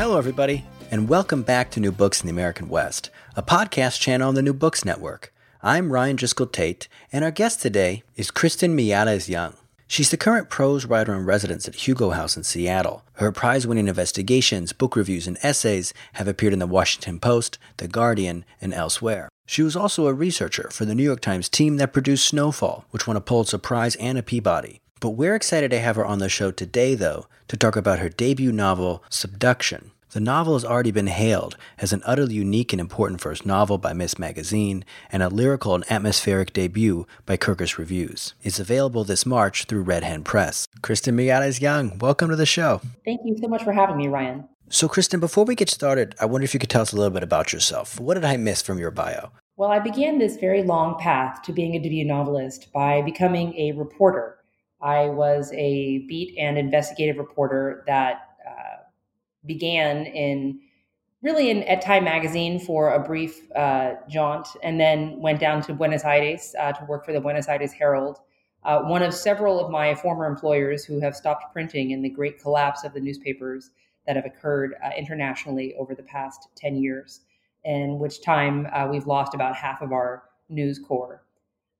Hello, everybody, and welcome back to New Books in the American West, a podcast channel on the New Books Network. I'm Ryan Driscoll Tate, and our guest today is Kristen Miyares Young. She's the current prose writer in residence at Hugo House in Seattle. Her prize winning investigations, book reviews, and essays have appeared in the Washington Post, The Guardian, and elsewhere. She was also a researcher for the New York Times team that produced Snowfall, which won a Pulitzer Prize and a Peabody. But we're excited to have her on the show today, though, to talk about her debut novel, Subduction. The novel has already been hailed as an utterly unique and important first novel by Ms. Magazine and a lyrical and atmospheric debut by Kirkus Reviews. It's available this March through Red Hen Press. Kristen Miyares Young, welcome to the show. Thank you so much for having me, Ryan. So, Kristen, before we get started, I wonder if you could tell us a little bit about yourself. What did I miss from your bio? Well, I began this very long path to being a debut novelist by becoming a reporter I was a beat and investigative reporter that began in really in at Time Magazine for a brief uh, jaunt, and then went down to Buenos Aires uh, to work for the Buenos Aires Herald. Uh, one of several of my former employers who have stopped printing in the great collapse of the newspapers that have occurred uh, internationally over the past 10 years, in which time uh, we've lost about half of our news corps.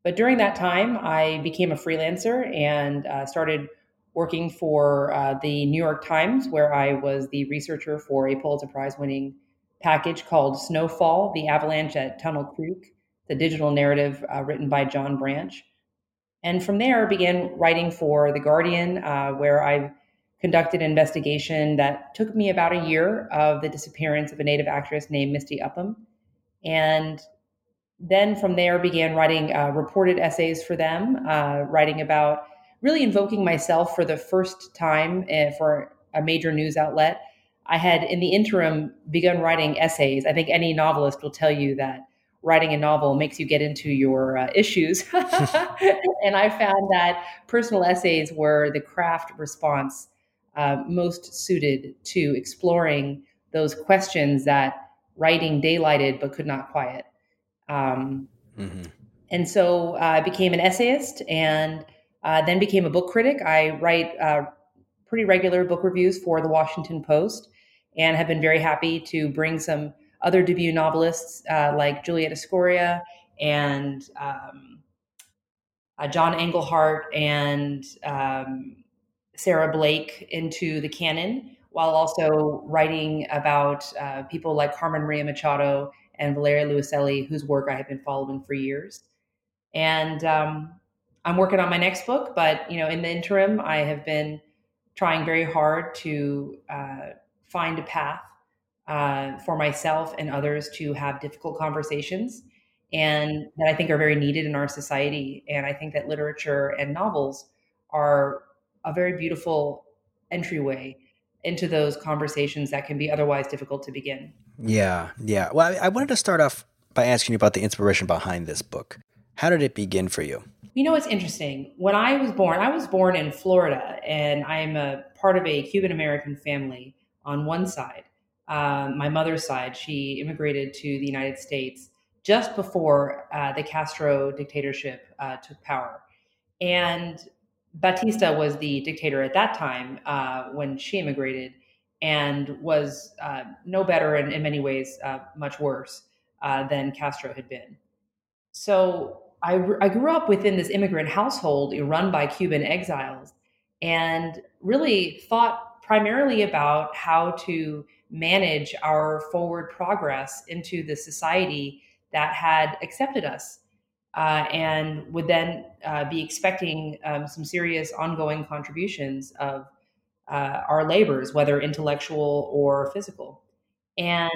But during that time, I became a freelancer and uh, started working for uh, the New York Times, where I was the researcher for a Pulitzer Prize winning package called Snowfall The Avalanche at Tunnel Creek, the digital narrative uh, written by John Branch. And from there, began writing for The Guardian, uh, where I conducted an investigation that took me about a year of the disappearance of a native actress named Misty Upham. And then from there began writing uh, reported essays for them, uh, writing about really invoking myself for the first time uh, for a major news outlet. I had, in the interim, begun writing essays. I think any novelist will tell you that writing a novel makes you get into your uh, issues. and I found that personal essays were the craft response uh, most suited to exploring those questions that writing daylighted but could not quiet. Um, mm-hmm. And so uh, I became an essayist and uh, then became a book critic. I write uh, pretty regular book reviews for the Washington Post and have been very happy to bring some other debut novelists uh, like Juliet Escoria and um, uh, John Englehart and um, Sarah Blake into the canon, while also writing about uh, people like Carmen Maria Machado and Valeria Luiselli, whose work I have been following for years. And um, I'm working on my next book, but you know, in the interim, I have been trying very hard to uh, find a path uh, for myself and others to have difficult conversations, and that I think are very needed in our society. And I think that literature and novels are a very beautiful entryway into those conversations that can be otherwise difficult to begin. Yeah, yeah. Well, I, I wanted to start off by asking you about the inspiration behind this book. How did it begin for you? You know, it's interesting. When I was born, I was born in Florida, and I'm a part of a Cuban American family on one side. Um, my mother's side, she immigrated to the United States just before uh, the Castro dictatorship uh, took power. And Batista was the dictator at that time uh, when she immigrated and was uh, no better and in many ways uh, much worse uh, than Castro had been. So I, I grew up within this immigrant household run by Cuban exiles and really thought primarily about how to manage our forward progress into the society that had accepted us uh, and would then uh, be expecting um, some serious ongoing contributions of uh, our labors, whether intellectual or physical. And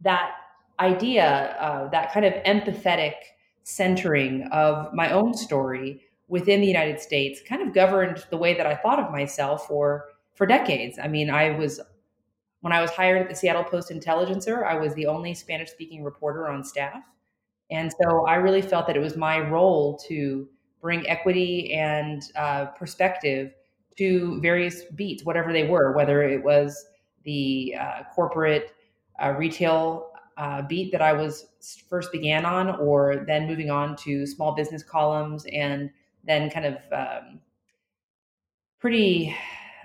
that idea, uh, that kind of empathetic centering of my own story within the United States kind of governed the way that I thought of myself for for decades. I mean, I was when I was hired at the Seattle Post Intelligencer, I was the only Spanish speaking reporter on staff. And so I really felt that it was my role to bring equity and uh, perspective to various beats, whatever they were, whether it was the uh, corporate uh, retail uh, beat that I was first began on, or then moving on to small business columns, and then kind of um, pretty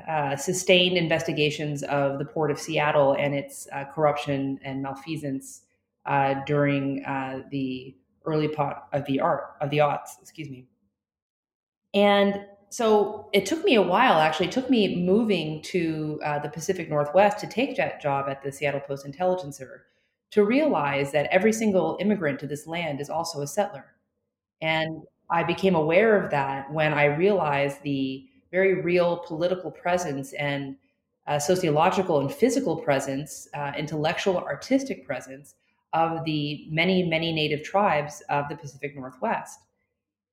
uh, sustained investigations of the port of Seattle and its uh, corruption and malfeasance uh, during uh, the early part of the art of the aughts. Excuse me. And so it took me a while. Actually, it took me moving to uh, the Pacific Northwest to take that job at the Seattle Post Intelligencer to realize that every single immigrant to this land is also a settler. And I became aware of that when I realized the very real political presence and uh, sociological and physical presence, uh, intellectual, artistic presence of the many, many native tribes of the Pacific Northwest.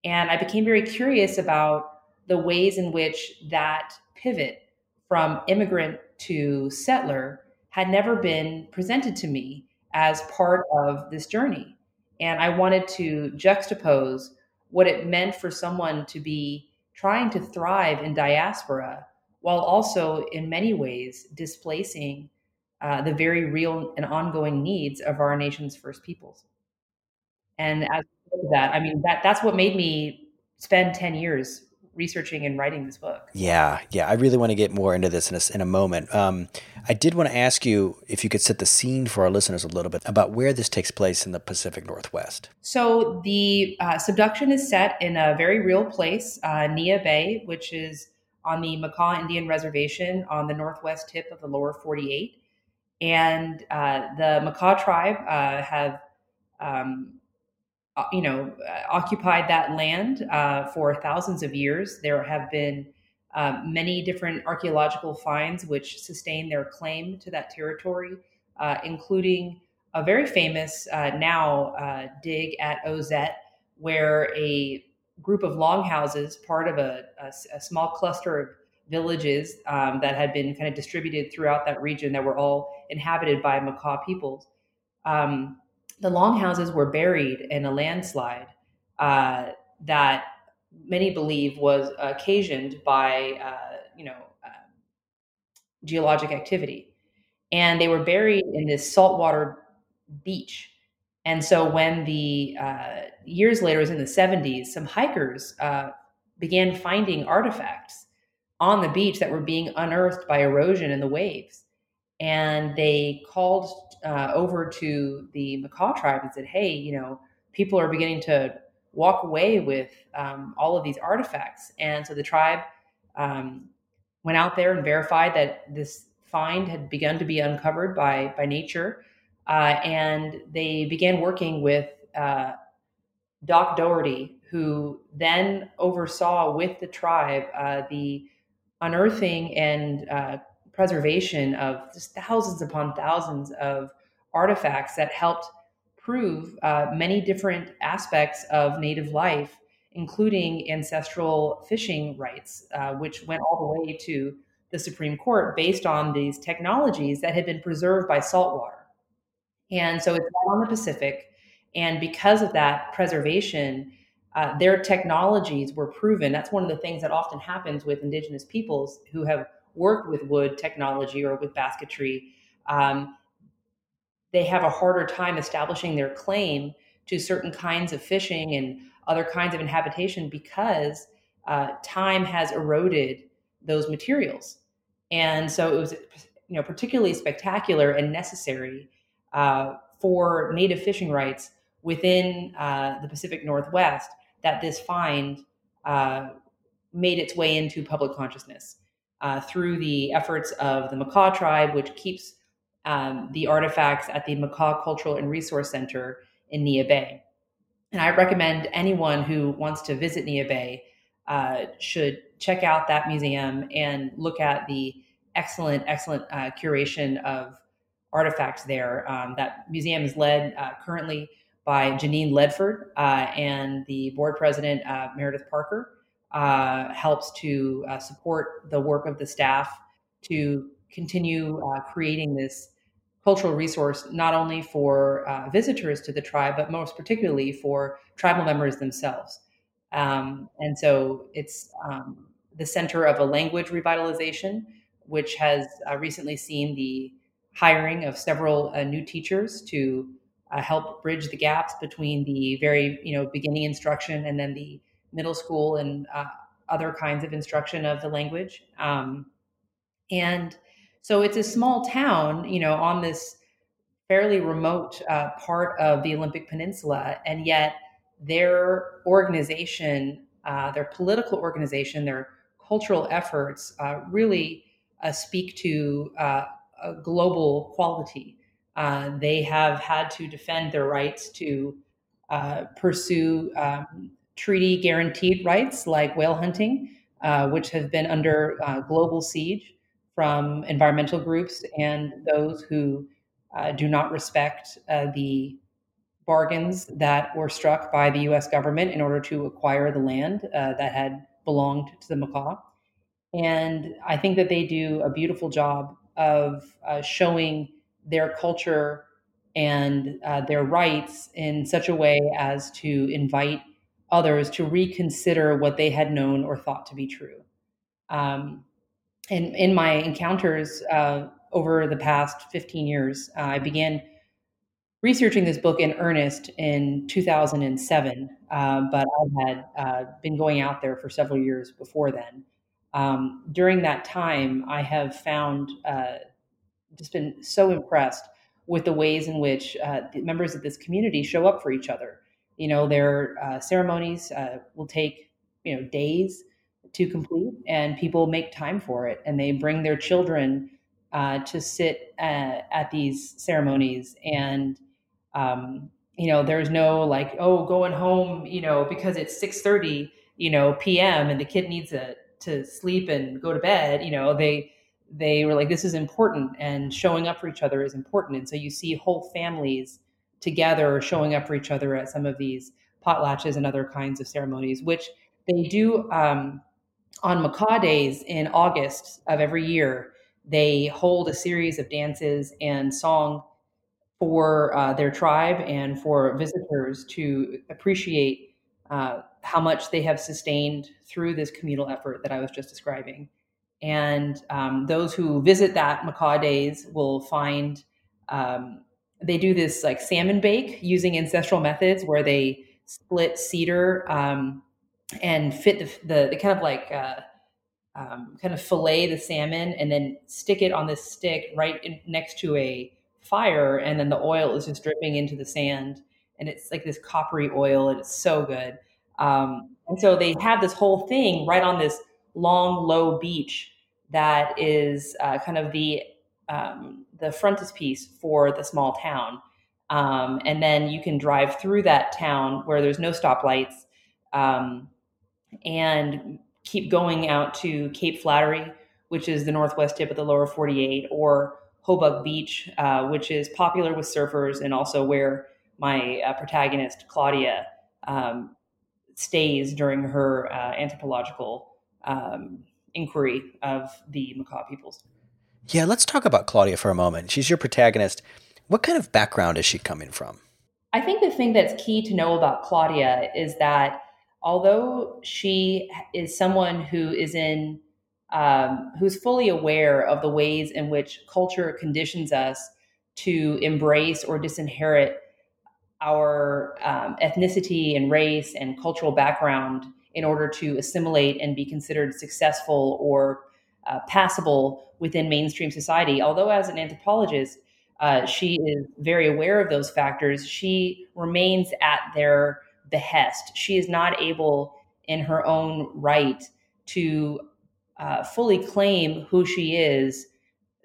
And I became very curious about the ways in which that pivot from immigrant to settler had never been presented to me as part of this journey. And I wanted to juxtapose what it meant for someone to be trying to thrive in diaspora while also, in many ways, displacing uh, the very real and ongoing needs of our nation's first peoples. And as that, I mean, that that's what made me spend 10 years researching and writing this book. Yeah, yeah. I really want to get more into this in a, in a moment. Um, I did want to ask you if you could set the scene for our listeners a little bit about where this takes place in the Pacific Northwest. So the uh, subduction is set in a very real place, uh, Neah Bay, which is on the Makah Indian Reservation on the northwest tip of the lower 48. And uh, the Makah tribe uh, have um, you know, uh, occupied that land uh, for thousands of years. There have been uh, many different archaeological finds which sustain their claim to that territory, uh, including a very famous uh, now dig at Ozette, where a group of longhouses, part of a, a, a small cluster of villages um, that had been kind of distributed throughout that region that were all inhabited by Makah peoples. Um, the longhouses were buried in a landslide uh, that many believe was occasioned by, uh, you know, uh, geologic activity. And they were buried in this saltwater beach. And so when the uh, years later, it was in the 70s, some hikers uh, began finding artifacts on the beach that were being unearthed by erosion and the waves. And they called uh, over to the Makah tribe and said, "Hey, you know, people are beginning to walk away with um, all of these artifacts." And so the tribe um, went out there and verified that this find had begun to be uncovered by by nature, uh, and they began working with uh, Doc Daugherty, who then oversaw with the tribe uh, the unearthing and uh, preservation of just thousands upon thousands of artifacts that helped prove uh, many different aspects of native life, including ancestral fishing rights, uh, which went all the way to the Supreme Court based on these technologies that had been preserved by saltwater. And so it's on the Pacific. And because of that preservation, uh, their technologies were proven. That's one of the things that often happens with indigenous peoples who have worked with wood technology or with basketry. Um, they have a harder time establishing their claim to certain kinds of fishing and other kinds of inhabitation because uh, time has eroded those materials. And so it was, you know, particularly spectacular and necessary uh, for native fishing rights within uh, the Pacific Northwest that this find uh, made its way into public consciousness. Uh, through the efforts of the Makah tribe, which keeps um, the artifacts at the Makah Cultural and Resource Center in Neah Bay. And I recommend anyone who wants to visit Neah Bay uh, should check out that museum and look at the excellent, excellent uh, curation of artifacts there. Um, that museum is led uh, currently by Janine Ledford, uh, and the board president, uh, Meredith Parker, uh, helps to support the work of the staff to continue creating this cultural resource not only for uh, visitors to the tribe, but most particularly for tribal members themselves. Um, and so it's um, the center of a language revitalization, which has uh, recently seen the hiring of several uh, new teachers to uh, help bridge the gaps between the very you know beginning instruction and then the middle school and uh, other kinds of instruction of the language. Um, and so it's a small town, you know, on this fairly remote uh, part of the Olympic Peninsula, and yet their organization, uh, their political organization, their cultural efforts uh, really uh, speak to uh, a global quality. They have had to defend their rights to pursue um, treaty guaranteed rights like whale hunting, which have been under global siege from environmental groups and those who uh, do not respect uh, the bargains that were struck by the US government in order to acquire the land uh, that had belonged to the Makah. And I think that they do a beautiful job of uh, showing their culture and uh, their rights in such a way as to invite others to reconsider what they had known or thought to be true. Um, and in my encounters uh, over the past 15 years, uh, I began researching this book in earnest in 2007, uh, but I had uh, been going out there for several years before then. Um, during that time, I have found uh, just been so impressed with the ways in which uh, the members of this community show up for each other. You know, their ceremonies will take you know days to complete, and people make time for it, and they bring their children uh, to sit at, at, these ceremonies, and um, you know, there's no like, oh, going home, you know, because it's six thirty, you know, p.m. and the kid needs a, to sleep and go to bed. You know, they they were like, this is important, and showing up for each other is important, and so you see whole families together or showing up for each other at some of these potlatches and other kinds of ceremonies, which they do um, on Makah Days in August of every year, they hold a series of dances and song for uh, their tribe and for visitors to appreciate uh, how much they have sustained through this communal effort that I was just describing. And um, those who visit that Makah Days will find um, they do this like salmon bake using ancestral methods where they split cedar um, and fit the, the, the kind of like uh, um, kind of fillet the salmon and then stick it on this stick right in, next to a fire and then the oil is just dripping into the sand and it's like this coppery oil and it's so good. Um, and so they have this whole thing right on this long low beach that is uh, kind of the um, the frontispiece for the small town um, and then you can drive through that town where there's no stoplights um, and keep going out to Cape Flattery, which is the northwest tip of the lower 48, or Hobuck Beach, uh, which is popular with surfers and also where my uh, protagonist, Claudia, um, stays during her uh, anthropological um, inquiry of the Makah peoples. Yeah, let's talk about Claudia for a moment. She's your protagonist. What kind of background is she coming from? I think the thing that's key to know about Claudia is that although she is someone who is in um, who's fully aware of the ways in which culture conditions us to embrace or disinherit our um, ethnicity and race and cultural background in order to assimilate and be considered successful or uh, passable within mainstream society. Although, as an anthropologist, uh, she is very aware of those factors, she remains at their behest. She is not able, in her own right, to uh, fully claim who she is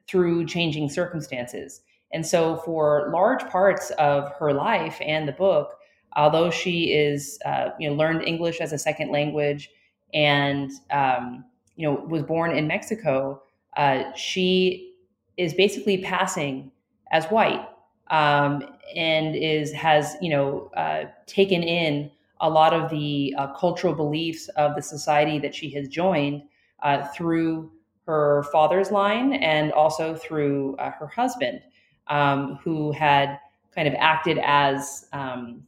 through changing circumstances. And so, for large parts of her life and the book, although she is, uh, you know, learned English as a second language and, um, you know, was born in Mexico, uh, she is basically passing as white um, and is has, you know, uh, taken in a lot of the uh, cultural beliefs of the society that she has joined uh, through her father's line and also through uh, her husband, um, who had kind of acted as um,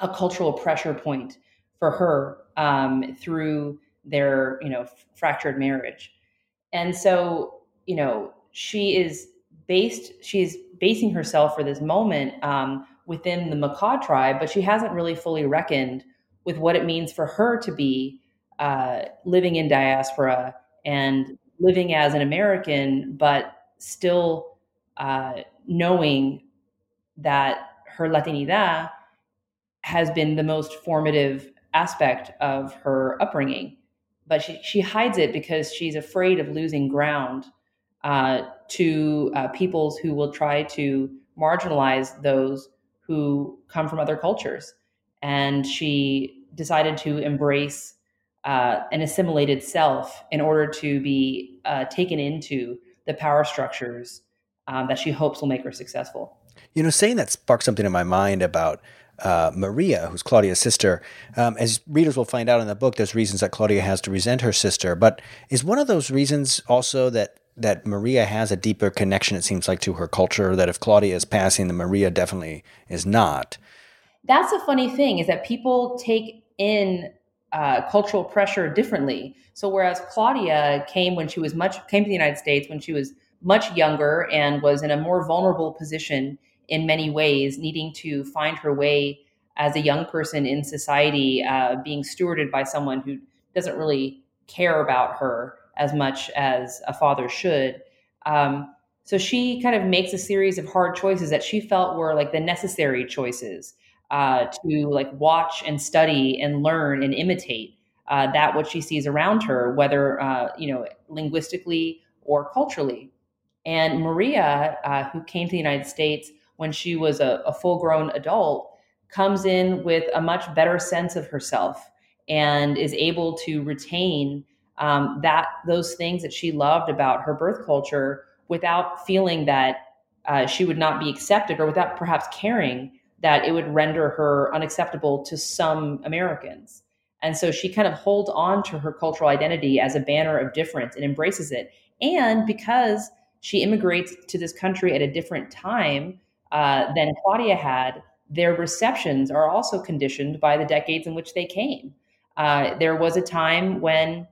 a cultural pressure point for her um, through their, you know, fractured marriage. And so, you know, she is based, she's basing herself for this moment um, within the Makah tribe, but she hasn't really fully reckoned with what it means for her to be uh, living in diaspora and living as an American, but still uh, knowing that her Latinidad has been the most formative aspect of her upbringing. But she, she hides it because she's afraid of losing ground uh, to uh, peoples who will try to marginalize those who come from other cultures. And she decided to embrace uh, an assimilated self in order to be uh, taken into the power structures um, that she hopes will make her successful. You know, saying that sparked something in my mind about uh, Maria, who's Claudia's sister. Um, as readers will find out in the book, there's reasons that Claudia has to resent her sister. But is one of those reasons also that that Maria has a deeper connection, it seems like, to her culture? That if Claudia is passing, then Maria definitely is not. That's a funny thing is that people take in uh, cultural pressure differently. So whereas Claudia came when she was much came to the United States when she was much younger and was in a more vulnerable position in many ways, needing to find her way as a young person in society, uh, being stewarded by someone who doesn't really care about her as much as a father should. Um, so she kind of makes a series of hard choices that she felt were like the necessary choices uh, to like watch and study and learn and imitate uh, that what she sees around her, whether uh, you know linguistically or culturally. And Maria, uh, who came to the United States when she was a, a full grown adult, comes in with a much better sense of herself and is able to retain um, that those things that she loved about her birth culture without feeling that uh, she would not be accepted or without perhaps caring that it would render her unacceptable to some Americans. And so she kind of holds on to her cultural identity as a banner of difference and embraces it. And because she immigrates to this country at a different time uh, than Claudia had, their receptions are also conditioned by the decades in which they came. Uh, there was a time when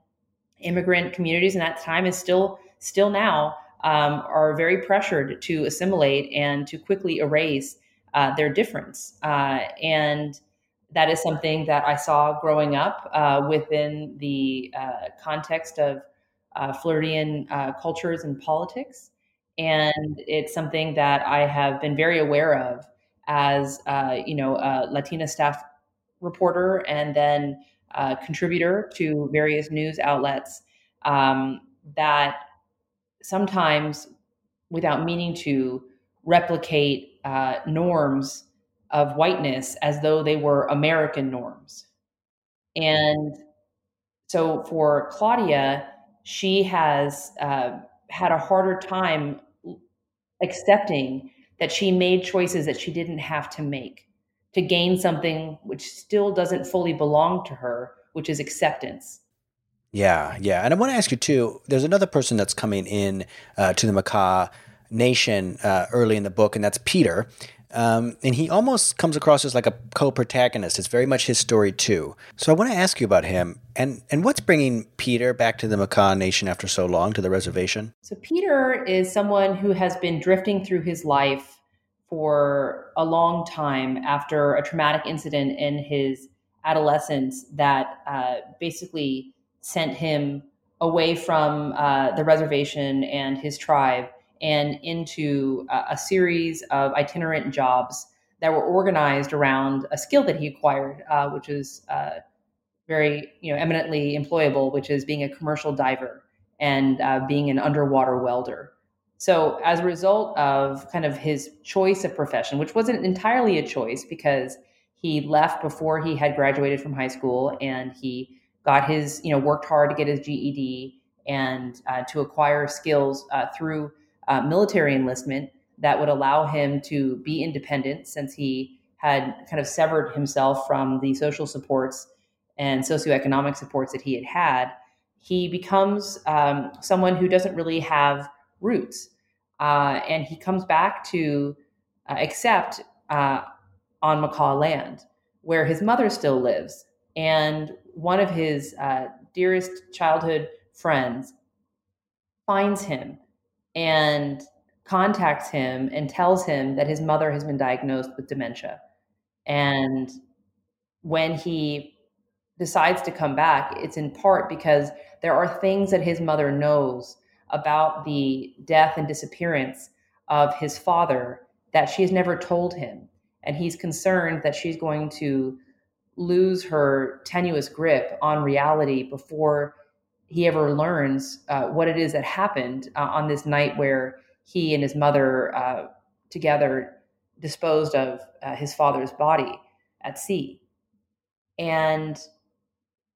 immigrant communities, and that time is still still now, um, are very pressured to assimilate and to quickly erase uh, their difference. Uh, and that is something that I saw growing up uh, within the uh, context of uh, Floridian cultures and politics. And it's something that I have been very aware of as, you know, a Latina staff reporter and then contributor to various news outlets um, that sometimes without meaning to replicate uh, norms of whiteness as though they were American norms. And so for Claudia, she has uh, had a harder time accepting that she made choices that she didn't have to make to gain something which still doesn't fully belong to her, which is acceptance. Yeah, yeah. And I want to ask you too there's another person that's coming in uh, to the Makah Nation uh, early in the book, and that's Peter. Um, and he almost comes across as like a co-protagonist. It's very much his story too. So I want to ask you about him and and what's bringing Peter back to the Makah Nation after so long to the reservation. So Peter is someone who has been drifting through his life for a long time after a traumatic incident in his adolescence that uh, basically sent him away from uh, the reservation and his tribe and into a, a, series of itinerant jobs that were organized around a skill that he acquired, uh, which is uh, very you know eminently employable, which is being a commercial diver. and uh, being an underwater welder. So, as a result of kind of his choice of profession, which wasn't entirely a choice because he left before he had graduated from high school and he got his, you know, worked hard to get his GED and uh, to acquire skills uh, through uh, military enlistment that would allow him to be independent since he had kind of severed himself from the social supports and socioeconomic supports that he had had. He becomes um, someone who doesn't really have roots. Uh, and he comes back to uh, accept uh, on Makah land, where his mother still lives. And one of his uh, dearest childhood friends finds him and contacts him and tells him that his mother has been diagnosed with dementia. And when he decides to come back, it's in part because there are things that his mother knows about the death and disappearance of his father that she has never told him. And he's concerned that she's going to lose her tenuous grip on reality before he ever learns uh, what it is that happened uh, on this night where he and his mother uh, together disposed of uh, his father's body at sea. And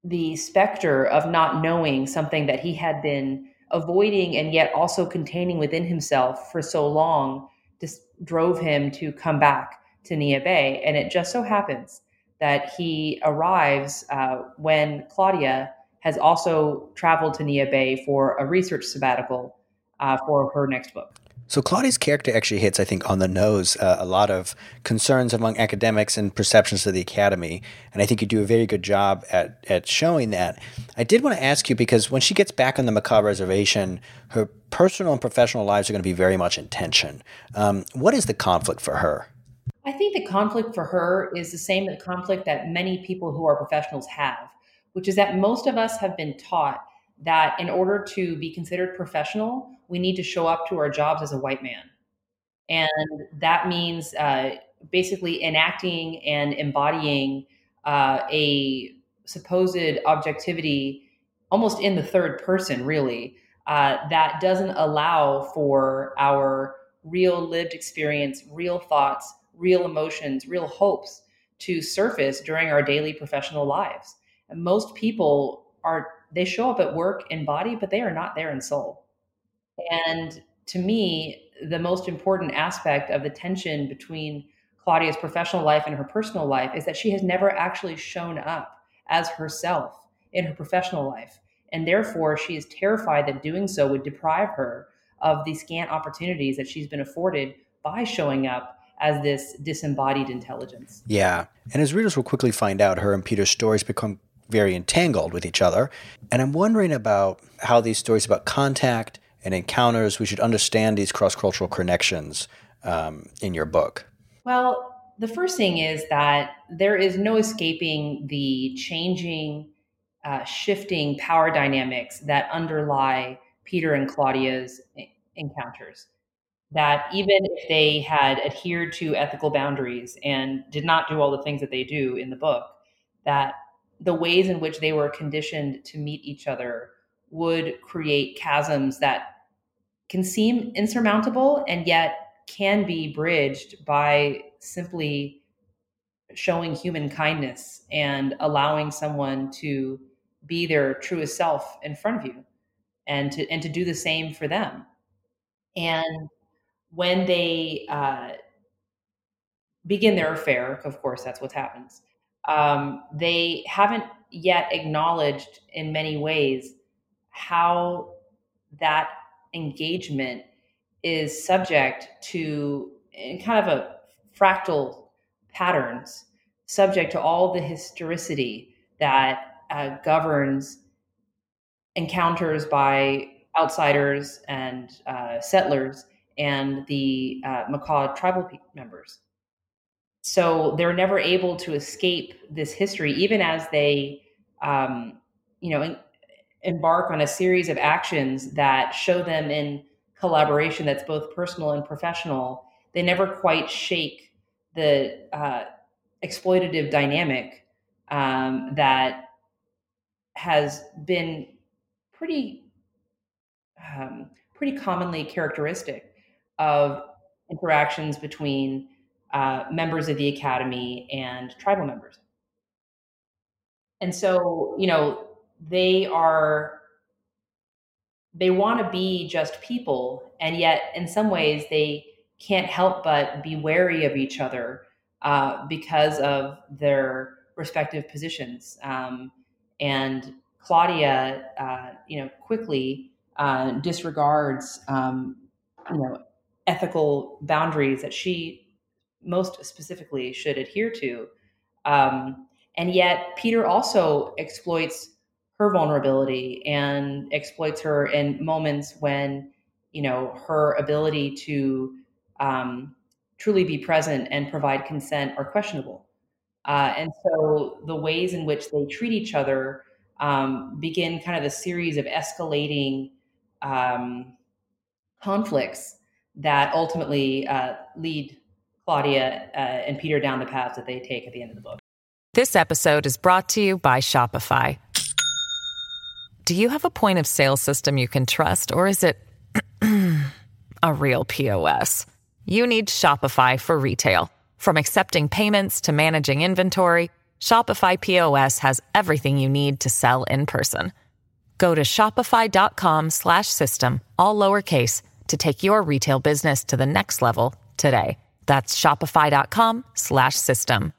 the specter of not knowing something that he had been avoiding and yet also containing within himself for so long just drove him to come back to Neah Bay. And it just so happens that he arrives uh, when Claudia has also traveled to Neah Bay for a research sabbatical uh, for her next book. So Claudia's character actually hits, I think, on the nose uh, a lot of concerns among academics and perceptions of the academy, and I think you do a very good job at at showing that. I did want to ask you because when she gets back on the Makah reservation, her personal and professional lives are going to be very much in tension. Um, what is the conflict for her? I think the conflict for her is the same conflict that many people who are professionals have, which is that most of us have been taught that in order to be considered professional, we need to show up to our jobs as a white man. And that means uh, basically enacting and embodying uh, a supposed objectivity almost in the third person, really, uh, that doesn't allow for our real lived experience, real thoughts, real emotions, real hopes to surface during our daily professional lives. Most people are they show up at work in body, but they are not there in soul. And to me, the most important aspect of the tension between Claudia's professional life and her personal life is that she has never actually shown up as herself in her professional life. And therefore, she is terrified that doing so would deprive her of the scant opportunities that she's been afforded by showing up as this disembodied intelligence. Yeah. And as readers will quickly find out, her and Peter's stories become very entangled with each other. And I'm wondering about how these stories about contact and encounters, we should understand these cross cultural connections um, in your book. Well, the first thing is that there is no escaping the changing, uh, shifting power dynamics that underlie Peter and Claudia's encounters. That even if they had adhered to ethical boundaries and did not do all the things that they do in the book, that the ways in which they were conditioned to meet each other would create chasms that can seem insurmountable and yet can be bridged by simply showing human kindness and allowing someone to be their truest self in front of you and to and to do the same for them. And when they uh, begin their affair of course that's what happens um, they haven't yet acknowledged in many ways how that engagement is subject to kind of a fractal patterns, subject to all the historicity that uh, governs encounters by outsiders and uh, settlers and the uh, Makah tribal members. So they're never able to escape this history, even as they, um, you know, embark on a series of actions that show them in collaboration that's both personal and professional, they never quite shake the uh, exploitative dynamic um, that has been pretty um, pretty commonly characteristic of interactions between uh, members of the academy and tribal members. And so, you know, they are, they want to be just people. And yet, in some ways, they can't help but be wary of each other uh, because of their respective positions. Um, and Claudia, uh, you know, quickly uh, disregards, um, you know, ethical boundaries that she most specifically should adhere to. Um, and yet, Peter also exploits her vulnerability and exploits her in moments when, you know, her ability to um, truly be present and provide consent are questionable. Uh, and so the ways in which they treat each other um, begin kind of a series of escalating um, conflicts that ultimately uh, lead Claudia uh, and Peter down the paths that they take at the end of the book. This episode is brought to you by Shopify. Do you have a point of sale system you can trust, or is it a real POS? You need Shopify for retail. From accepting payments to managing inventory, Shopify POS has everything you need to sell in person. Go to shopify.com/system all lowercase to take your retail business to the next level today. That's shopify.com slash system.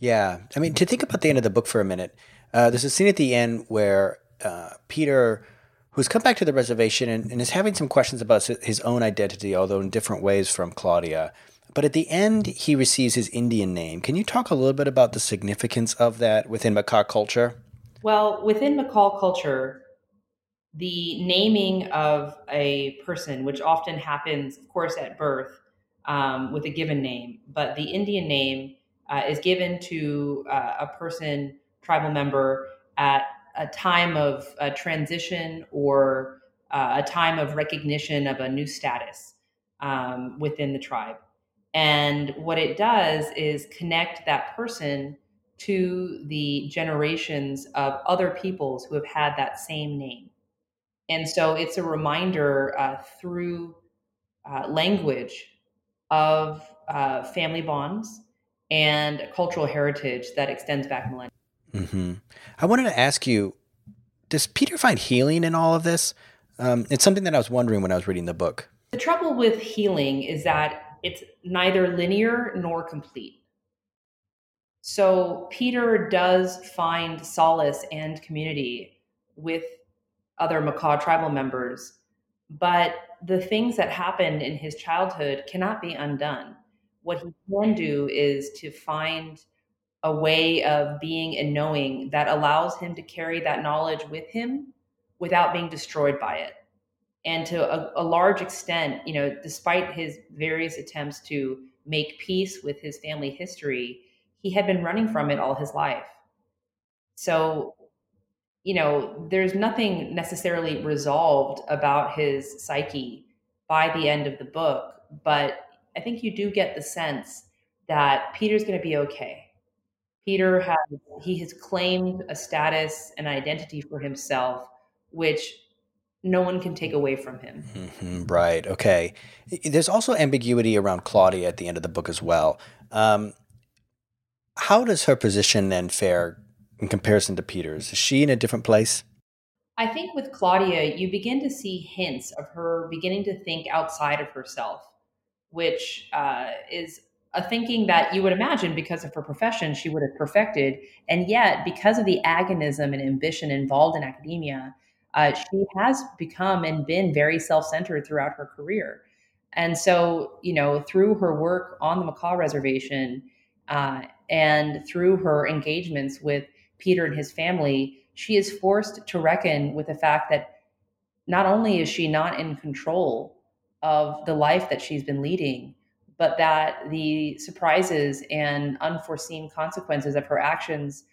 Yeah, I mean to think about the end of the book for a minute. Uh, there's a scene at the end where uh, Peter, who's come back to the reservation and, and is having some questions about his own identity, although in different ways from Claudia. But at the end, he receives his Indian name. Can you talk a little bit about the significance of that within Makah culture? Well, within Makah culture, the naming of a person, which often happens, of course, at birth um, with a given name, but the Indian name uh, is given to uh, a person, tribal member, at a time of a transition or uh, a time of recognition of a new status um, within the tribe. And what it does is connect that person to the generations of other peoples who have had that same name. And so it's a reminder uh, through uh, language of uh, family bonds and cultural heritage that extends back millennia. Mm-hmm. I wanted to ask you Does Peter find healing in all of this? Um, it's something that I was wondering when I was reading the book. The trouble with healing is that it's neither linear nor complete. So Peter does find solace and community with other Makah tribal members, but the things that happened in his childhood cannot be undone. What he can do mm-hmm. is to find a way of being and knowing that allows him to carry that knowledge with him without being destroyed by it. And to a, a large extent, you know, despite his various attempts to make peace with his family history, he had been running from it all his life. So, you know, there's nothing necessarily resolved about his psyche by the end of the book, but I think you do get the sense that Peter's going to be okay. Peter has he has claimed a status and identity for himself, which no one can take away from him. Mm-hmm, right. Okay. There's also ambiguity around Claudia at the end of the book as well. Um, how does her position then fare in comparison to Peter's? Is she in a different place? I think with Claudia, you begin to see hints of her beginning to think outside of herself, which uh, is a thinking that you would imagine because of her profession she would have perfected. And yet, because of the agonism and ambition involved in academia, uh, she has become and been very self centered throughout her career. And so, you know, through her work on the Makah Reservation, uh, and through her engagements with Peter and his family, she is forced to reckon with the fact that not only is she not in control of the life that she's been leading, but that the surprises and unforeseen consequences of her actions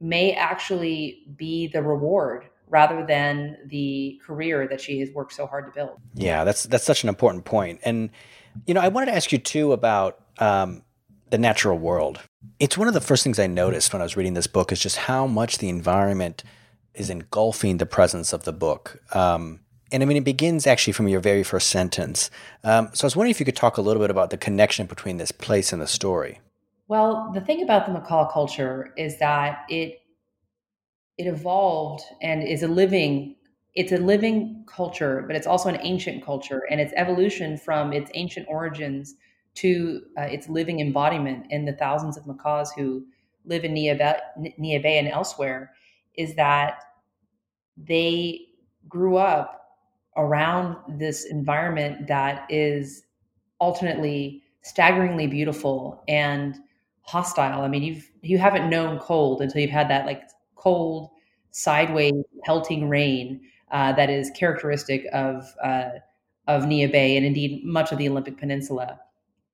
may actually be the reward rather than the career that she has worked so hard to build. Yeah, that's that's such an important point. And you know, I wanted to ask you too about um, the natural world. It's one of the first things I noticed when I was reading this book is just how much the environment is engulfing the presence of the book. Um, And I mean, it begins actually from your very first sentence. Um, so I was wondering if you could talk a little bit about the connection between this place and the story. Well, the thing about the Makah culture is that it it evolved and is a living it's a living culture, but it's also an ancient culture, and its evolution from its ancient origins to uh, its living embodiment in the thousands of Makahs who live in Neah Bay and elsewhere is that they grew up around this environment that is alternately staggeringly beautiful and hostile. I mean, you've you haven't known cold until you've had that like cold, sideways, pelting rain uh, that is characteristic of uh, of Neah Bay and indeed much of the Olympic Peninsula,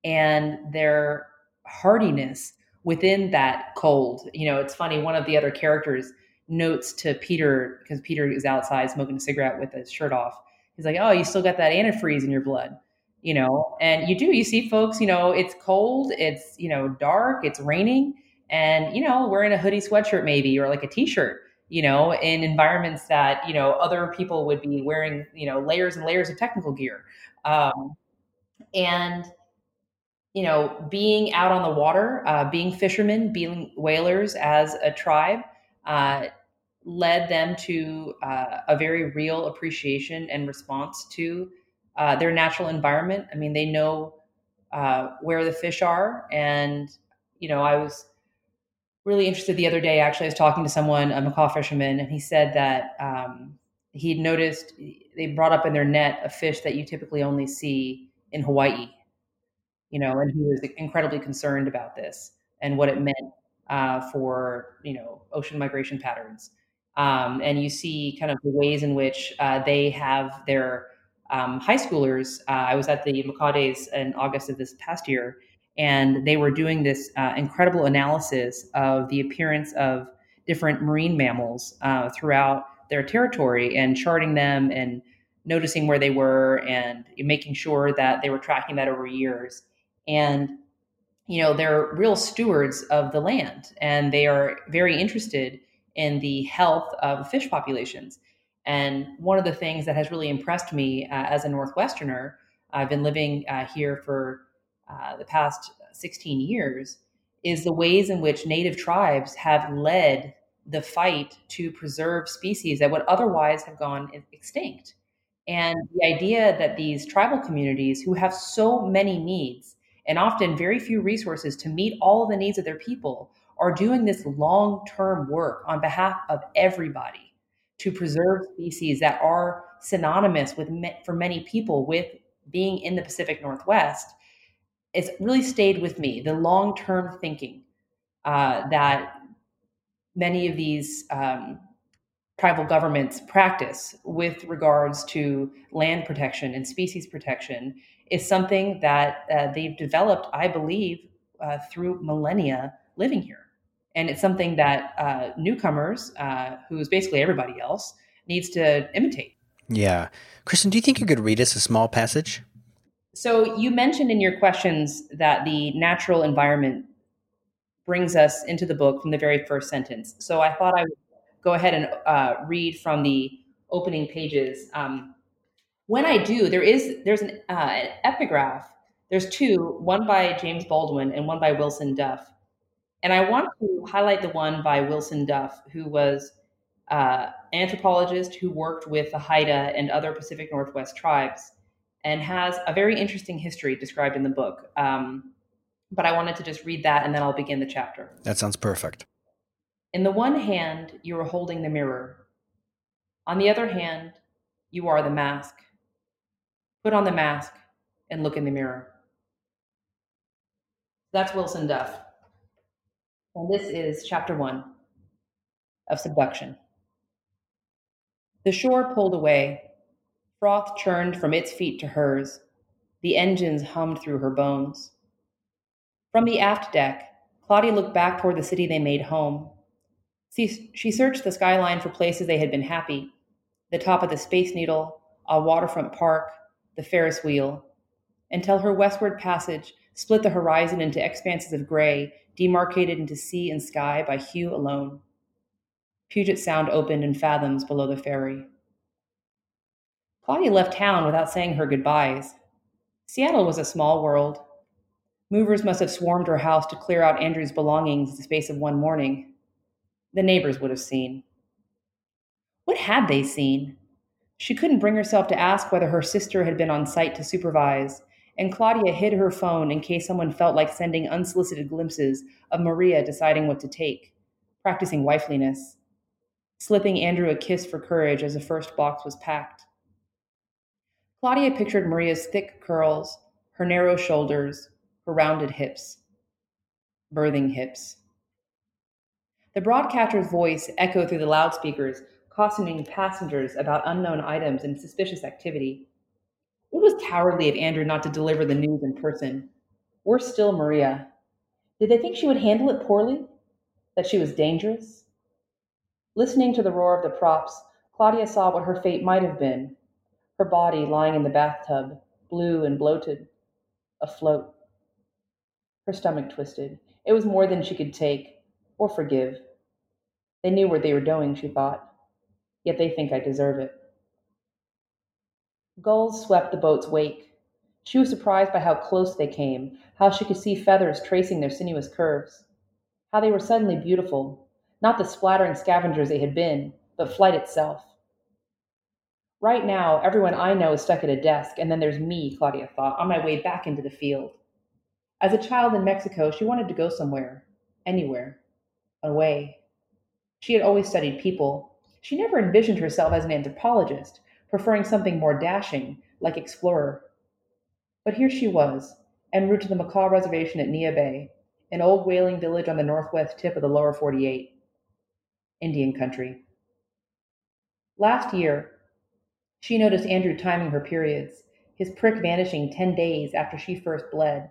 and their hardiness within that cold. You know, it's funny. One of the other characters notes to Peter because Peter is outside smoking a cigarette with his shirt off. He's like, "Oh, you still got that antifreeze in your blood." You know, and you do. You see folks. You know, it's cold. It's you know dark. It's raining, and you know wearing a hoodie sweatshirt maybe or like a t-shirt. You know, in environments that you know other people would be wearing. You know, layers and layers of technical gear. Um, and you know, being out on the water, uh, being fishermen, being whalers as a tribe, uh, led them to uh, a very real appreciation and response to uh, their natural environment. I mean, they know uh, where the fish are. And, you know, I was really interested the other day. Actually, I was talking to someone, a Makah fisherman, and he said that um, he'd noticed they brought up in their net a fish that you typically only see in Hawaii. You know, and he was incredibly concerned about this and what it meant uh, for you know ocean migration patterns. Um, and you see kind of the ways in which uh, they have their um, high schoolers. Uh, I was at the Makah Days in August of this past year, and they were doing this uh, incredible analysis of the appearance of different marine mammals uh, throughout their territory and charting them and noticing where they were and making sure that they were tracking that over years. And you know, they're real stewards of the land, and they are very interested in the health of fish populations. And one of the things that has really impressed me uh, as a Northwesterner, I've been living uh, here for uh, the past 16 years, is the ways in which native tribes have led the fight to preserve species that would otherwise have gone extinct. And the idea that these tribal communities who have so many needs and often very few resources to meet all the needs of their people are doing this long term work on behalf of everybody to preserve species that are synonymous with for many people with being in the Pacific Northwest. It's really stayed with me the long term thinking uh, that many of these um, tribal governments practice with regards to land protection and species protection is something that uh, they've developed, I believe, uh, through millennia living here and it's something that uh, newcomers, uh, who is basically everybody else, needs to imitate. Yeah, Kristen, do you think you could read us a small passage? So you mentioned in your questions that the natural environment brings us into the book from the very first sentence. So I thought I would go ahead and uh, read from the opening pages. Um, when I do, there is there's an, uh, an epigraph. There's two, one by James Baldwin and one by Wilson Duff and I want to highlight the one by Wilson Duff, who was uh, anthropologist who worked with the Haida and other Pacific Northwest tribes and has a very interesting history described in the book. Um, but I wanted to just read that and then I'll begin the chapter. That sounds perfect. In the one hand, you are holding the mirror. On the other hand, you are the mask. Put on the mask and look in the mirror. That's Wilson Duff. And this is chapter one of Subduction. The shore pulled away. Froth churned from its feet to hers. The engines hummed through her bones. From the aft deck, Claudia looked back toward the city they made home. She she searched the skyline for places they had been happy the top of the Space Needle, a waterfront park, the Ferris wheel, until her westward passage split the horizon into expanses of gray demarcated into sea and sky by hue alone. Puget Sound opened in fathoms below the ferry. Claudia left town without saying her goodbyes. Seattle was a small world. Movers must have swarmed her house to clear out Andrew's belongings in the space of one morning. The neighbors would have seen. What had they seen? She couldn't bring herself to ask whether her sister had been on site to supervise, and Claudia hid her phone in case someone felt like sending unsolicited glimpses of Maria deciding what to take, practicing wifeliness, slipping Andrew a kiss for courage as the first box was packed. Claudia pictured Maria's thick curls, her narrow shoulders, her rounded hips. Birthing hips. The broadcaster's voice echoed through the loudspeakers, cautioning passengers about unknown items and suspicious activity. It was cowardly of Andrew not to deliver the news in person. Worse still, Maria. Did they think she would handle it poorly? That she was dangerous? Listening to the roar of the props, Claudia saw what her fate might have been her body lying in the bathtub, blue and bloated, afloat. Her stomach twisted. It was more than she could take or forgive. They knew where they were going, she thought. Yet they think I deserve it. Gulls swept the boat's wake. She was surprised by how close they came, how she could see feathers tracing their sinuous curves, how they were suddenly beautiful, not the splattering scavengers they had been, but flight itself. Right now, everyone I know is stuck at a desk, and then there's me, Claudia thought, on my way back into the field. As a child in Mexico, she wanted to go somewhere, anywhere, away. She had always studied people. She never envisioned herself as an anthropologist, preferring something more dashing, like explorer. But here she was, en route to the Makah Reservation at Neah Bay, an old whaling village on the northwest tip of the lower 48. Indian country. Last year, she noticed Andrew timing her periods, his prick vanishing 10 days after she first bled,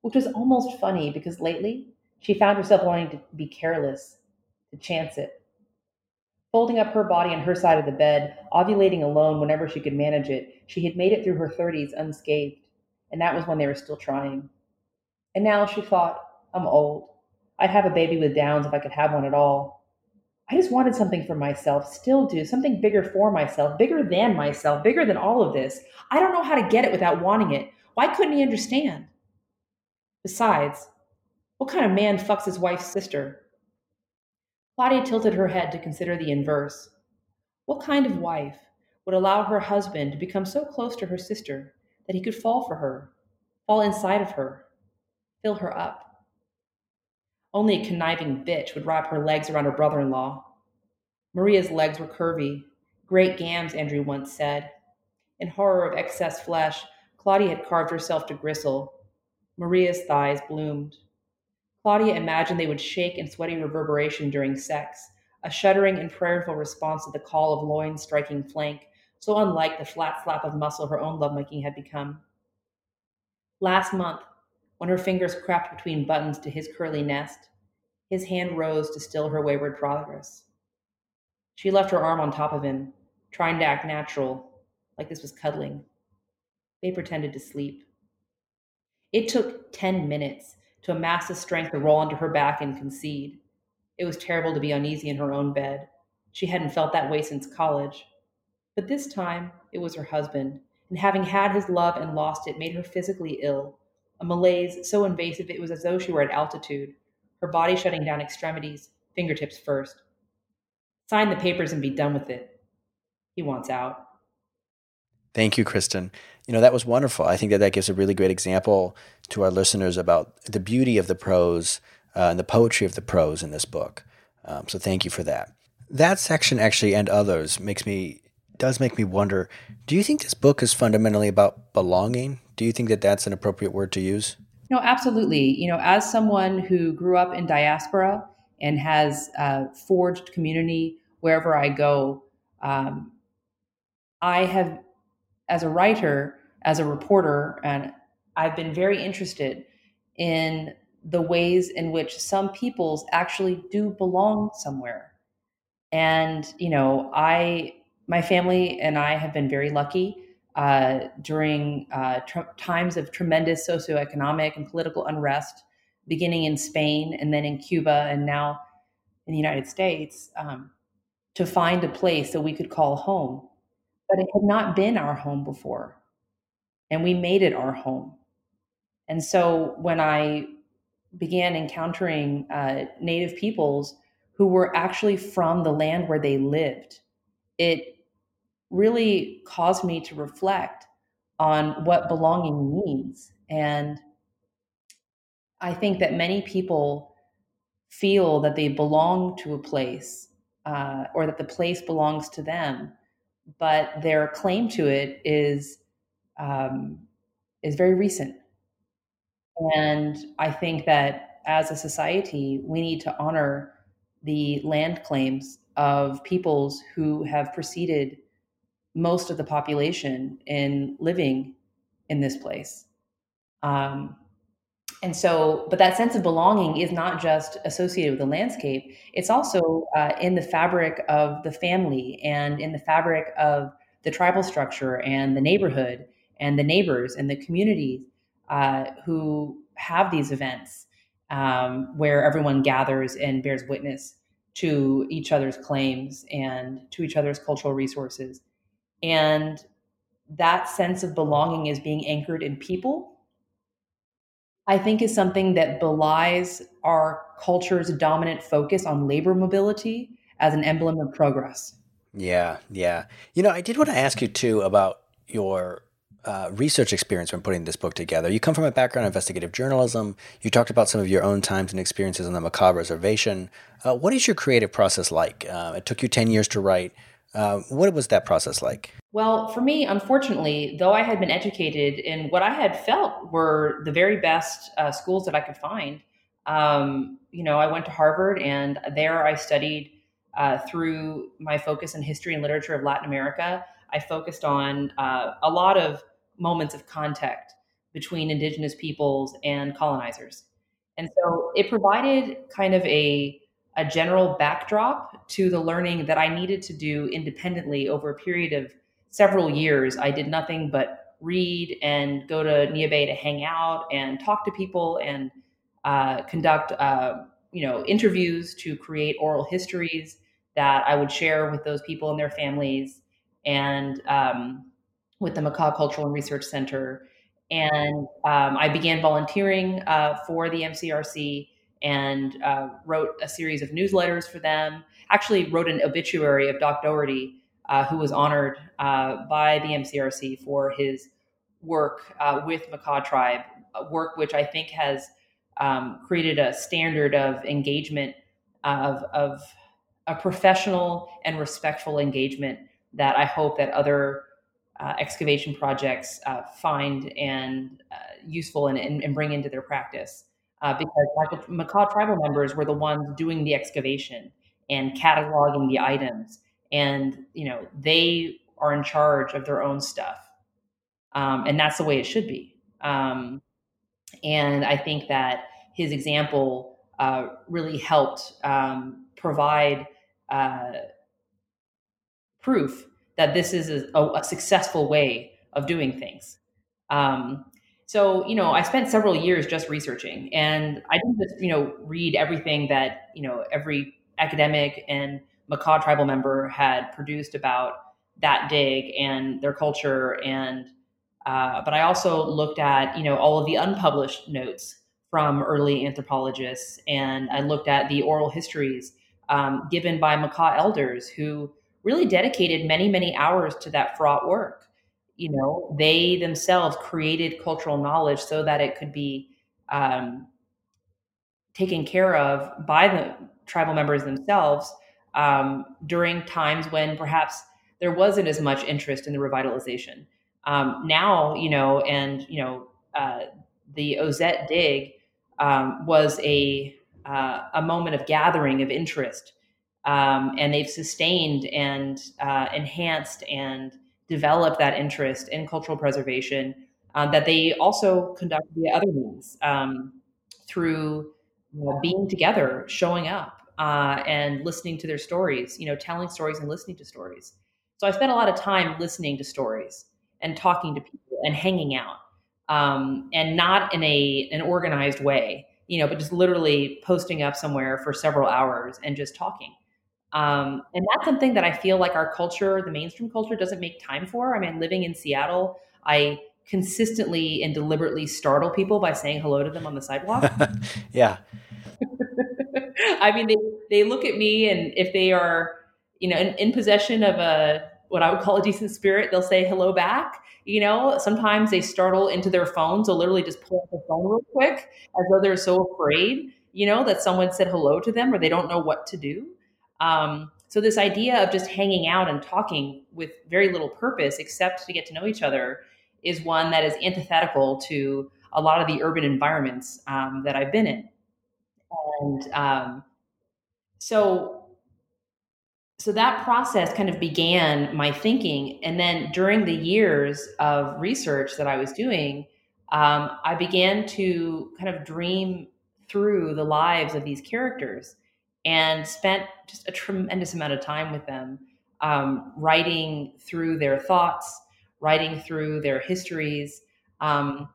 which was almost funny because lately she found herself wanting to be careless, to chance it. Folding up her body on her side of the bed, ovulating alone whenever she could manage it, she had made it through her 30s unscathed, and that was when they were still trying. And now she thought, I'm old. I'd have a baby with Downs if I could have one at all. I just wanted something for myself, still do, something bigger for myself, bigger than myself, bigger than all of this. I don't know how to get it without wanting it. Why couldn't he understand? Besides, what kind of man fucks his wife's sister? Claudia tilted her head to consider the inverse. What kind of wife would allow her husband to become so close to her sister that he could fall for her, fall inside of her, fill her up? Only a conniving bitch would wrap her legs around her brother in law. Maria's legs were curvy. Great gams, Andrew once said. In horror of excess flesh, Claudia had carved herself to gristle. Maria's thighs bloomed. Claudia imagined they would shake in sweaty reverberation during sex, a shuddering and prayerful response to the call of loins striking flank, so unlike the flat slap of muscle her own lovemaking had become. Last month, when her fingers crept between buttons to his curly nest, his hand rose to still her wayward progress. She left her arm on top of him, trying to act natural, like this was cuddling. They pretended to sleep. It took 10 minutes to amass the strength to roll onto her back and concede. It was terrible to be uneasy in her own bed. She hadn't felt that way since college. But this time, it was her husband, and having had his love and lost it made her physically ill, a malaise so invasive it was as though she were at altitude, her body shutting down extremities, fingertips first. Sign the papers and be done with it. He wants out. Thank you, Kristen. You know, that was wonderful. I think that that gives a really great example to our listeners about the beauty of the prose uh, and the poetry of the prose in this book. Um, so thank you for that. That section actually and others makes me does make me wonder, do you think this book is fundamentally about belonging? Do you think that that's an appropriate word to use? No, absolutely. You know, as someone who grew up in diaspora and has uh, forged community wherever I go, um, I have, as a writer, as a reporter, and I've been very interested in the ways in which some peoples actually do belong somewhere. And, you know, I, my family and I have been very lucky uh, during uh, tr- times of tremendous socioeconomic and political unrest, beginning in Spain and then in Cuba and now in the United States, um, to find a place that we could call home. But it had not been our home before. And we made it our home. And so when I began encountering uh, Native peoples who were actually from the land where they lived, it really caused me to reflect on what belonging means. And I think that many people feel that they belong to a place uh, or that the place belongs to them, but their claim to it is um, is very recent. And I think that as a society, we need to honor the land claims of peoples who have preceded most of the population in living in this place. Um, and so, but that sense of belonging is not just associated with the landscape, it's also uh, in the fabric of the family and in the fabric of the tribal structure and the neighborhood and the neighbors and the communities uh, who have these events um, where everyone gathers and bears witness to each other's claims and to each other's cultural resources. And that sense of belonging is being anchored in people I think is something that belies our culture's dominant focus on labor mobility as an emblem of progress. Yeah, yeah. You know, I did want to ask you too about your uh, research experience when putting this book together. You come from a background in investigative journalism. You talked about some of your own times and experiences on the Makah Reservation. Uh, what is your creative process like? Uh, it took you 10 years to write. Uh, what was that process like? Well, for me, unfortunately, though I had been educated in what I had felt were the very best uh, schools that I could find, um, you know, I went to Harvard and there I studied uh, through my focus in history and literature of Latin America. I focused on uh, a lot of moments of contact between indigenous peoples and colonizers. And so it provided kind of a, a general backdrop to the learning that I needed to do independently over a period of several years, I did nothing but read and go to Bay to hang out and talk to people and uh, conduct, uh, you know, interviews to create oral histories that I would share with those people and their families, and um, with the Makah Cultural and Research Center. And um, I began volunteering uh, for the MCRC and uh, wrote a series of newsletters for them. Actually, wrote an obituary of Doc Daugherty uh, who was honored uh, by the MCRC for his work uh, with Makah Tribe, work which I think has um, created a standard of engagement of, of a professional and respectful engagement that I hope that other uh, excavation projects uh, find and uh, useful and, and, and, bring into their practice. Because Makah tribal members were the ones doing the excavation and cataloging the items. And you know they are in charge of their own stuff. Um, and that's the way it should be. Um, and i think that his example uh, really helped um, provide uh, proof that this is a, a, successful way of doing things. Um, so you know i spent several years just researching and i didn't just you know read everything that you know every academic and Makah tribal member had produced about that dig and their culture and uh, but I also looked at you know all of the unpublished notes from early anthropologists and I looked at the oral histories um, given by Makah elders who really dedicated many many hours to that fraught work. You know they themselves created cultural knowledge so that it could be um, taken care of by the tribal members themselves um, during times when perhaps there wasn't as much interest in the revitalization. Um, now, you know, and you know, uh, the Ozette dig um, was a uh, a moment of gathering of interest, um, and they've sustained and uh, enhanced and developed that interest in cultural preservation uh, that they also conduct via other means um, through being together, showing up, uh, and listening to their stories, you know, telling stories and listening to stories. So I spent a lot of time listening to stories and talking to people and hanging out, um, and not in a an organized way, you know, but just literally posting up somewhere for several hours and just talking. Um, and that's something that I feel like our culture, the mainstream culture, doesn't make time for. I mean, living in Seattle, I consistently and deliberately startle people by saying hello to them on the sidewalk. yeah. I mean, they, they look at me, and if they are, you know, in, in possession of a what I would call a decent spirit, they'll say hello back. You know, sometimes they startle into their phones. They'll literally just pull up the phone real quick as though they're so afraid, you know, that someone said hello to them or they don't know what to do. Um, so this idea of just hanging out and talking with very little purpose except to get to know each other is one that is antithetical to a lot of the urban environments um, that I've been in. And um, so so that process kind of began my thinking and then during the years of research that i was doing um, i began to kind of dream through the lives of these characters and spent just a tremendous amount of time with them um, writing through their thoughts writing through their histories um,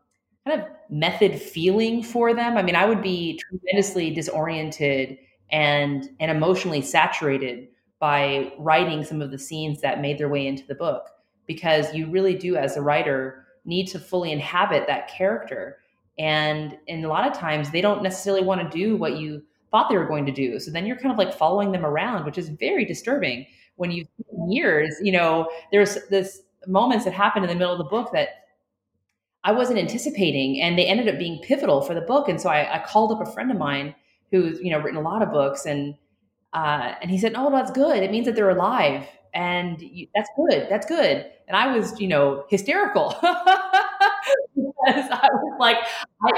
kind of method feeling for them. I mean i would be tremendously disoriented and and emotionally saturated by writing some of the scenes that made their way into the book because you really do as a writer need to fully inhabit that character. And and a lot of times they don't necessarily want to do what you thought they were going to do so then you're kind of like following them around which is very disturbing when you years you know there's this moments that happened in the middle of the book that i wasn't anticipating and they ended up being pivotal for the book and so i, I called up a friend of mine who's you know written a lot of books and uh, and he said, "Oh, that's good. It means that they're alive, and you, that's good. That's good." And I was, you know, hysterical because I was like,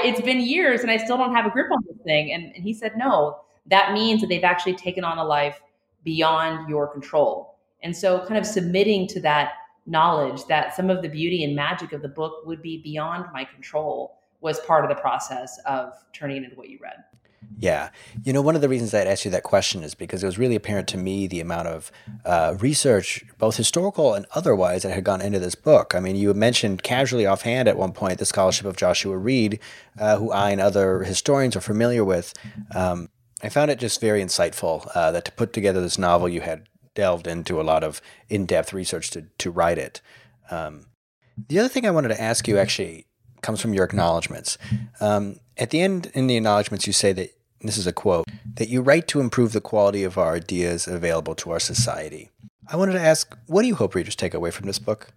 "It's been years, and I still don't have a grip on this thing." And, and he said, "No, that means that they've actually taken on a life beyond your control." And so, kind of submitting to that knowledge that some of the beauty and magic of the book would be beyond my control was part of the process of turning it into what you read. Yeah. You know, one of the reasons I'd asked you that question is because it was really apparent to me the amount of uh, research, both historical and otherwise, that had gone into this book. I mean, you mentioned casually offhand at one point the scholarship of Joshua Reid, uh, who I and other historians are familiar with. Um, I found it just very insightful uh, that to put together this novel, you had delved into a lot of in depth research to, to write it. Um, the other thing I wanted to ask you actually comes from your acknowledgments. Um, at the end, in the acknowledgments, you say that this is a quote that you write to improve the quality of our ideas available to our society. I wanted to ask, what do you hope readers take away from this book?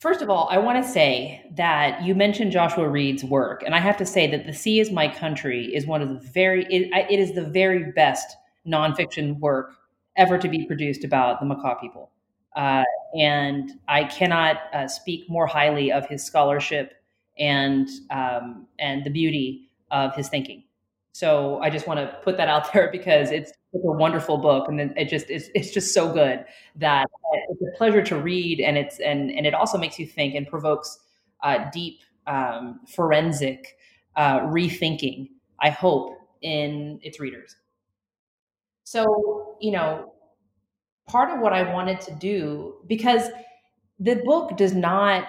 First of all, I want to say that you mentioned Joshua Reid's work, and I have to say that The Sea is My Country is one of the very, it, it is the very best nonfiction work ever to be produced about the Makah people. Uh, and I cannot uh, speak more highly of his scholarship and um, and the beauty of his thinking. So I just want to put that out there because it's, it's a wonderful book, and it just it's, it's just so good that it's a pleasure to read, and it's and and it also makes you think and provokes uh, deep um, forensic uh, rethinking. I hope in its readers. So you know, part of what I wanted to do because the book does not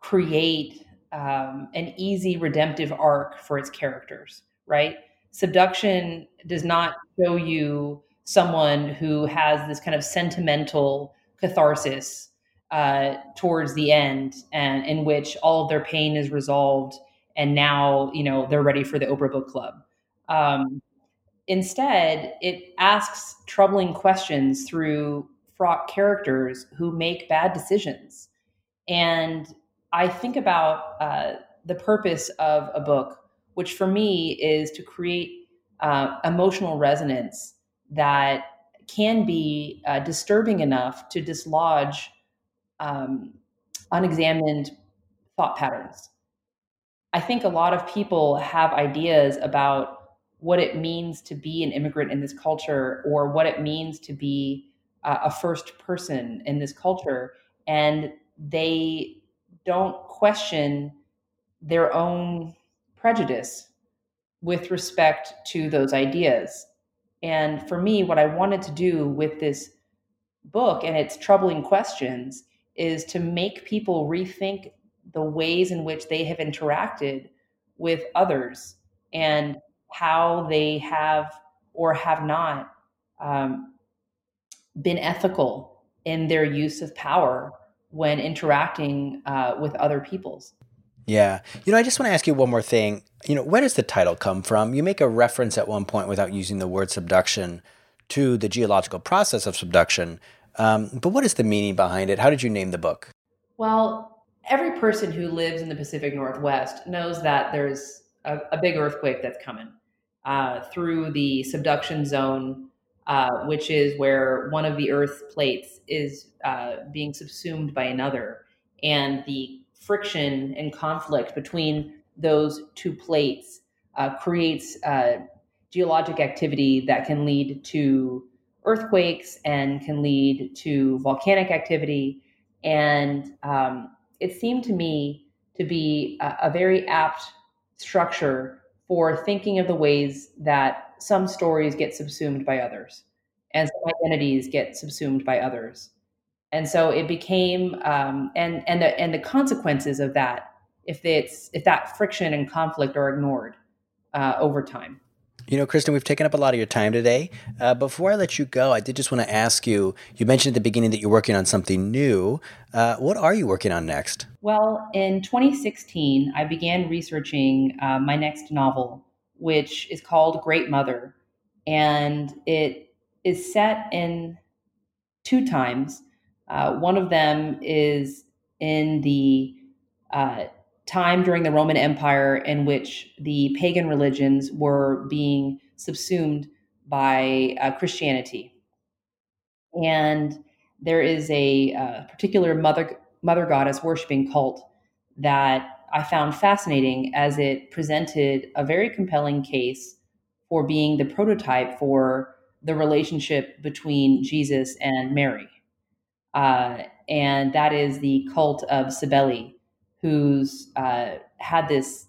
create um, an easy redemptive arc for its characters, right? Subduction does not show you someone who has this kind of sentimental catharsis uh, towards the end, and in which all of their pain is resolved, and now you know they're ready for the Oprah Book Club. Um, instead, it asks troubling questions through fraught characters who make bad decisions, and I think about uh, the purpose of a book, which for me is to create uh, emotional resonance that can be uh, disturbing enough to dislodge um, unexamined thought patterns. I think a lot of people have ideas about what it means to be an immigrant in this culture or what it means to be uh, a first person in this culture. And they don't question their own prejudice with respect to those ideas. And for me, what I wanted to do with this book and its troubling questions is to make people rethink the ways in which they have interacted with others and how they have or have not um, been ethical in their use of power when interacting uh, with other peoples. Yeah. You know, I just want to ask you one more thing. You know, where does the title come from? You make a reference at one point without using the word subduction to the geological process of subduction. Um, but what is the meaning behind it? How did you name the book? Well, every person who lives in the Pacific Northwest knows that there's a, a big earthquake that's coming uh, through the subduction zone, uh, which is where one of the Earth plates is uh, being subsumed by another. And the friction and conflict between those two plates uh, creates uh, geologic activity that can lead to earthquakes and can lead to volcanic activity. And um, it seemed to me to be a, a very apt structure for thinking of the ways that some stories get subsumed by others and some identities get subsumed by others and so it became um, and and the and the consequences of that if it's if that friction and conflict are ignored uh, over time you know, Kristen, we've taken up a lot of your time today. Uh, before I let you go, I did just want to ask you you mentioned at the beginning that you're working on something new. Uh, what are you working on next? Well, in 2016, I began researching uh, my next novel, which is called Great Mother. And it is set in two times. Uh, one of them is in the uh, time during the Roman Empire in which the pagan religions were being subsumed by uh, Christianity. And there is a uh, particular mother, mother goddess worshiping cult that I found fascinating as it presented a very compelling case for being the prototype for the relationship between Jesus and Mary. Uh, and that is the cult of Cybele, who's uh, had this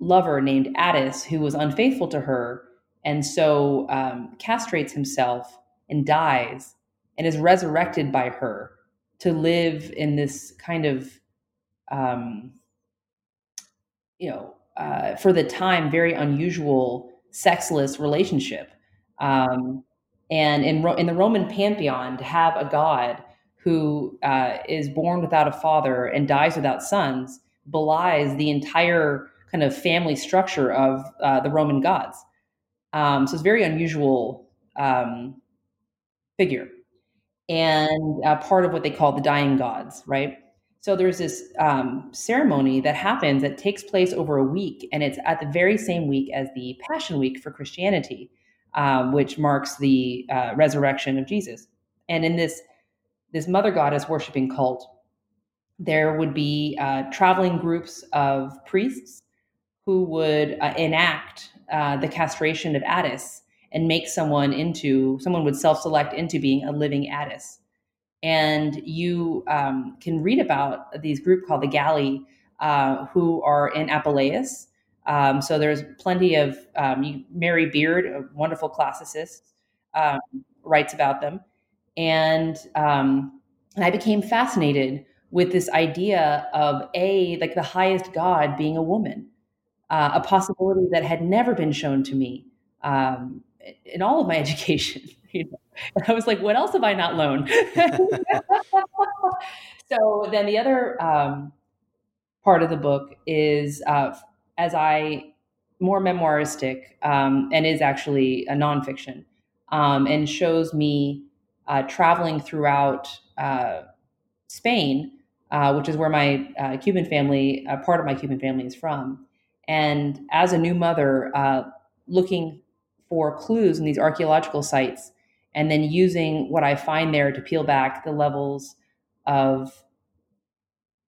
lover named Attis who was unfaithful to her and so um, castrates himself and dies and is resurrected by her to live in this kind of um, you know uh, for the time very unusual sexless relationship um, and in, Ro- in the roman pantheon to have a god who uh, is born without a father and dies without sons belies the entire kind of family structure of uh, the Roman gods. Um, so it's a very unusual um, figure and uh, part of what they call the dying gods, right? So there's this um, ceremony that happens that takes place over a week, and it's at the very same week as the Passion Week for Christianity, um, which marks the uh, resurrection of Jesus. And in this this mother goddess worshiping cult, there would be uh, traveling groups of priests who would uh, enact uh, the castration of Attis and make someone into someone would self-select into being a living Attis. And you um, can read about these group called the Galli, uh, who are in Apuleius. Um, so there's plenty of um, Mary Beard, a wonderful classicist, um, writes about them and um, and I became fascinated with this idea of a like the highest God being a woman, uh, a possibility that had never been shown to me um, in all of my education. I was like, what else have I not learned? so then the other um, part of the book is uh, as I more memoiristic um, and is actually a nonfiction um, and shows me uh, traveling throughout uh, Spain, uh, which is where my uh, Cuban family, part of my Cuban family, is from. And as a new mother, uh, looking for clues in these archaeological sites, and then using what I find there to peel back the levels of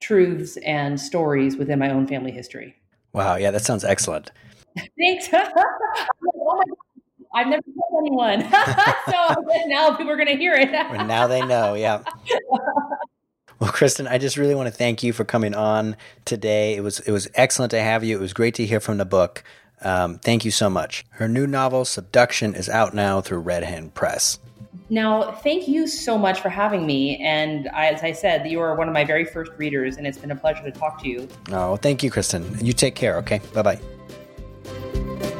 truths and stories within my own family history. Wow, yeah, that sounds excellent. Thanks. oh I've never told anyone. so now people are going to hear it. now they know. Yeah. Well, Kristen, I just really want to thank you for coming on today. It was it was excellent to have you. It was great to hear from the book. Um, thank you so much. Her new novel, Subduction, is out now through Red Hen Press. Now, thank you so much for having me. And as I said, you are one of my very first readers, and it's been a pleasure to talk to you. Oh, thank you, Kristen. You take care, okay? Bye bye.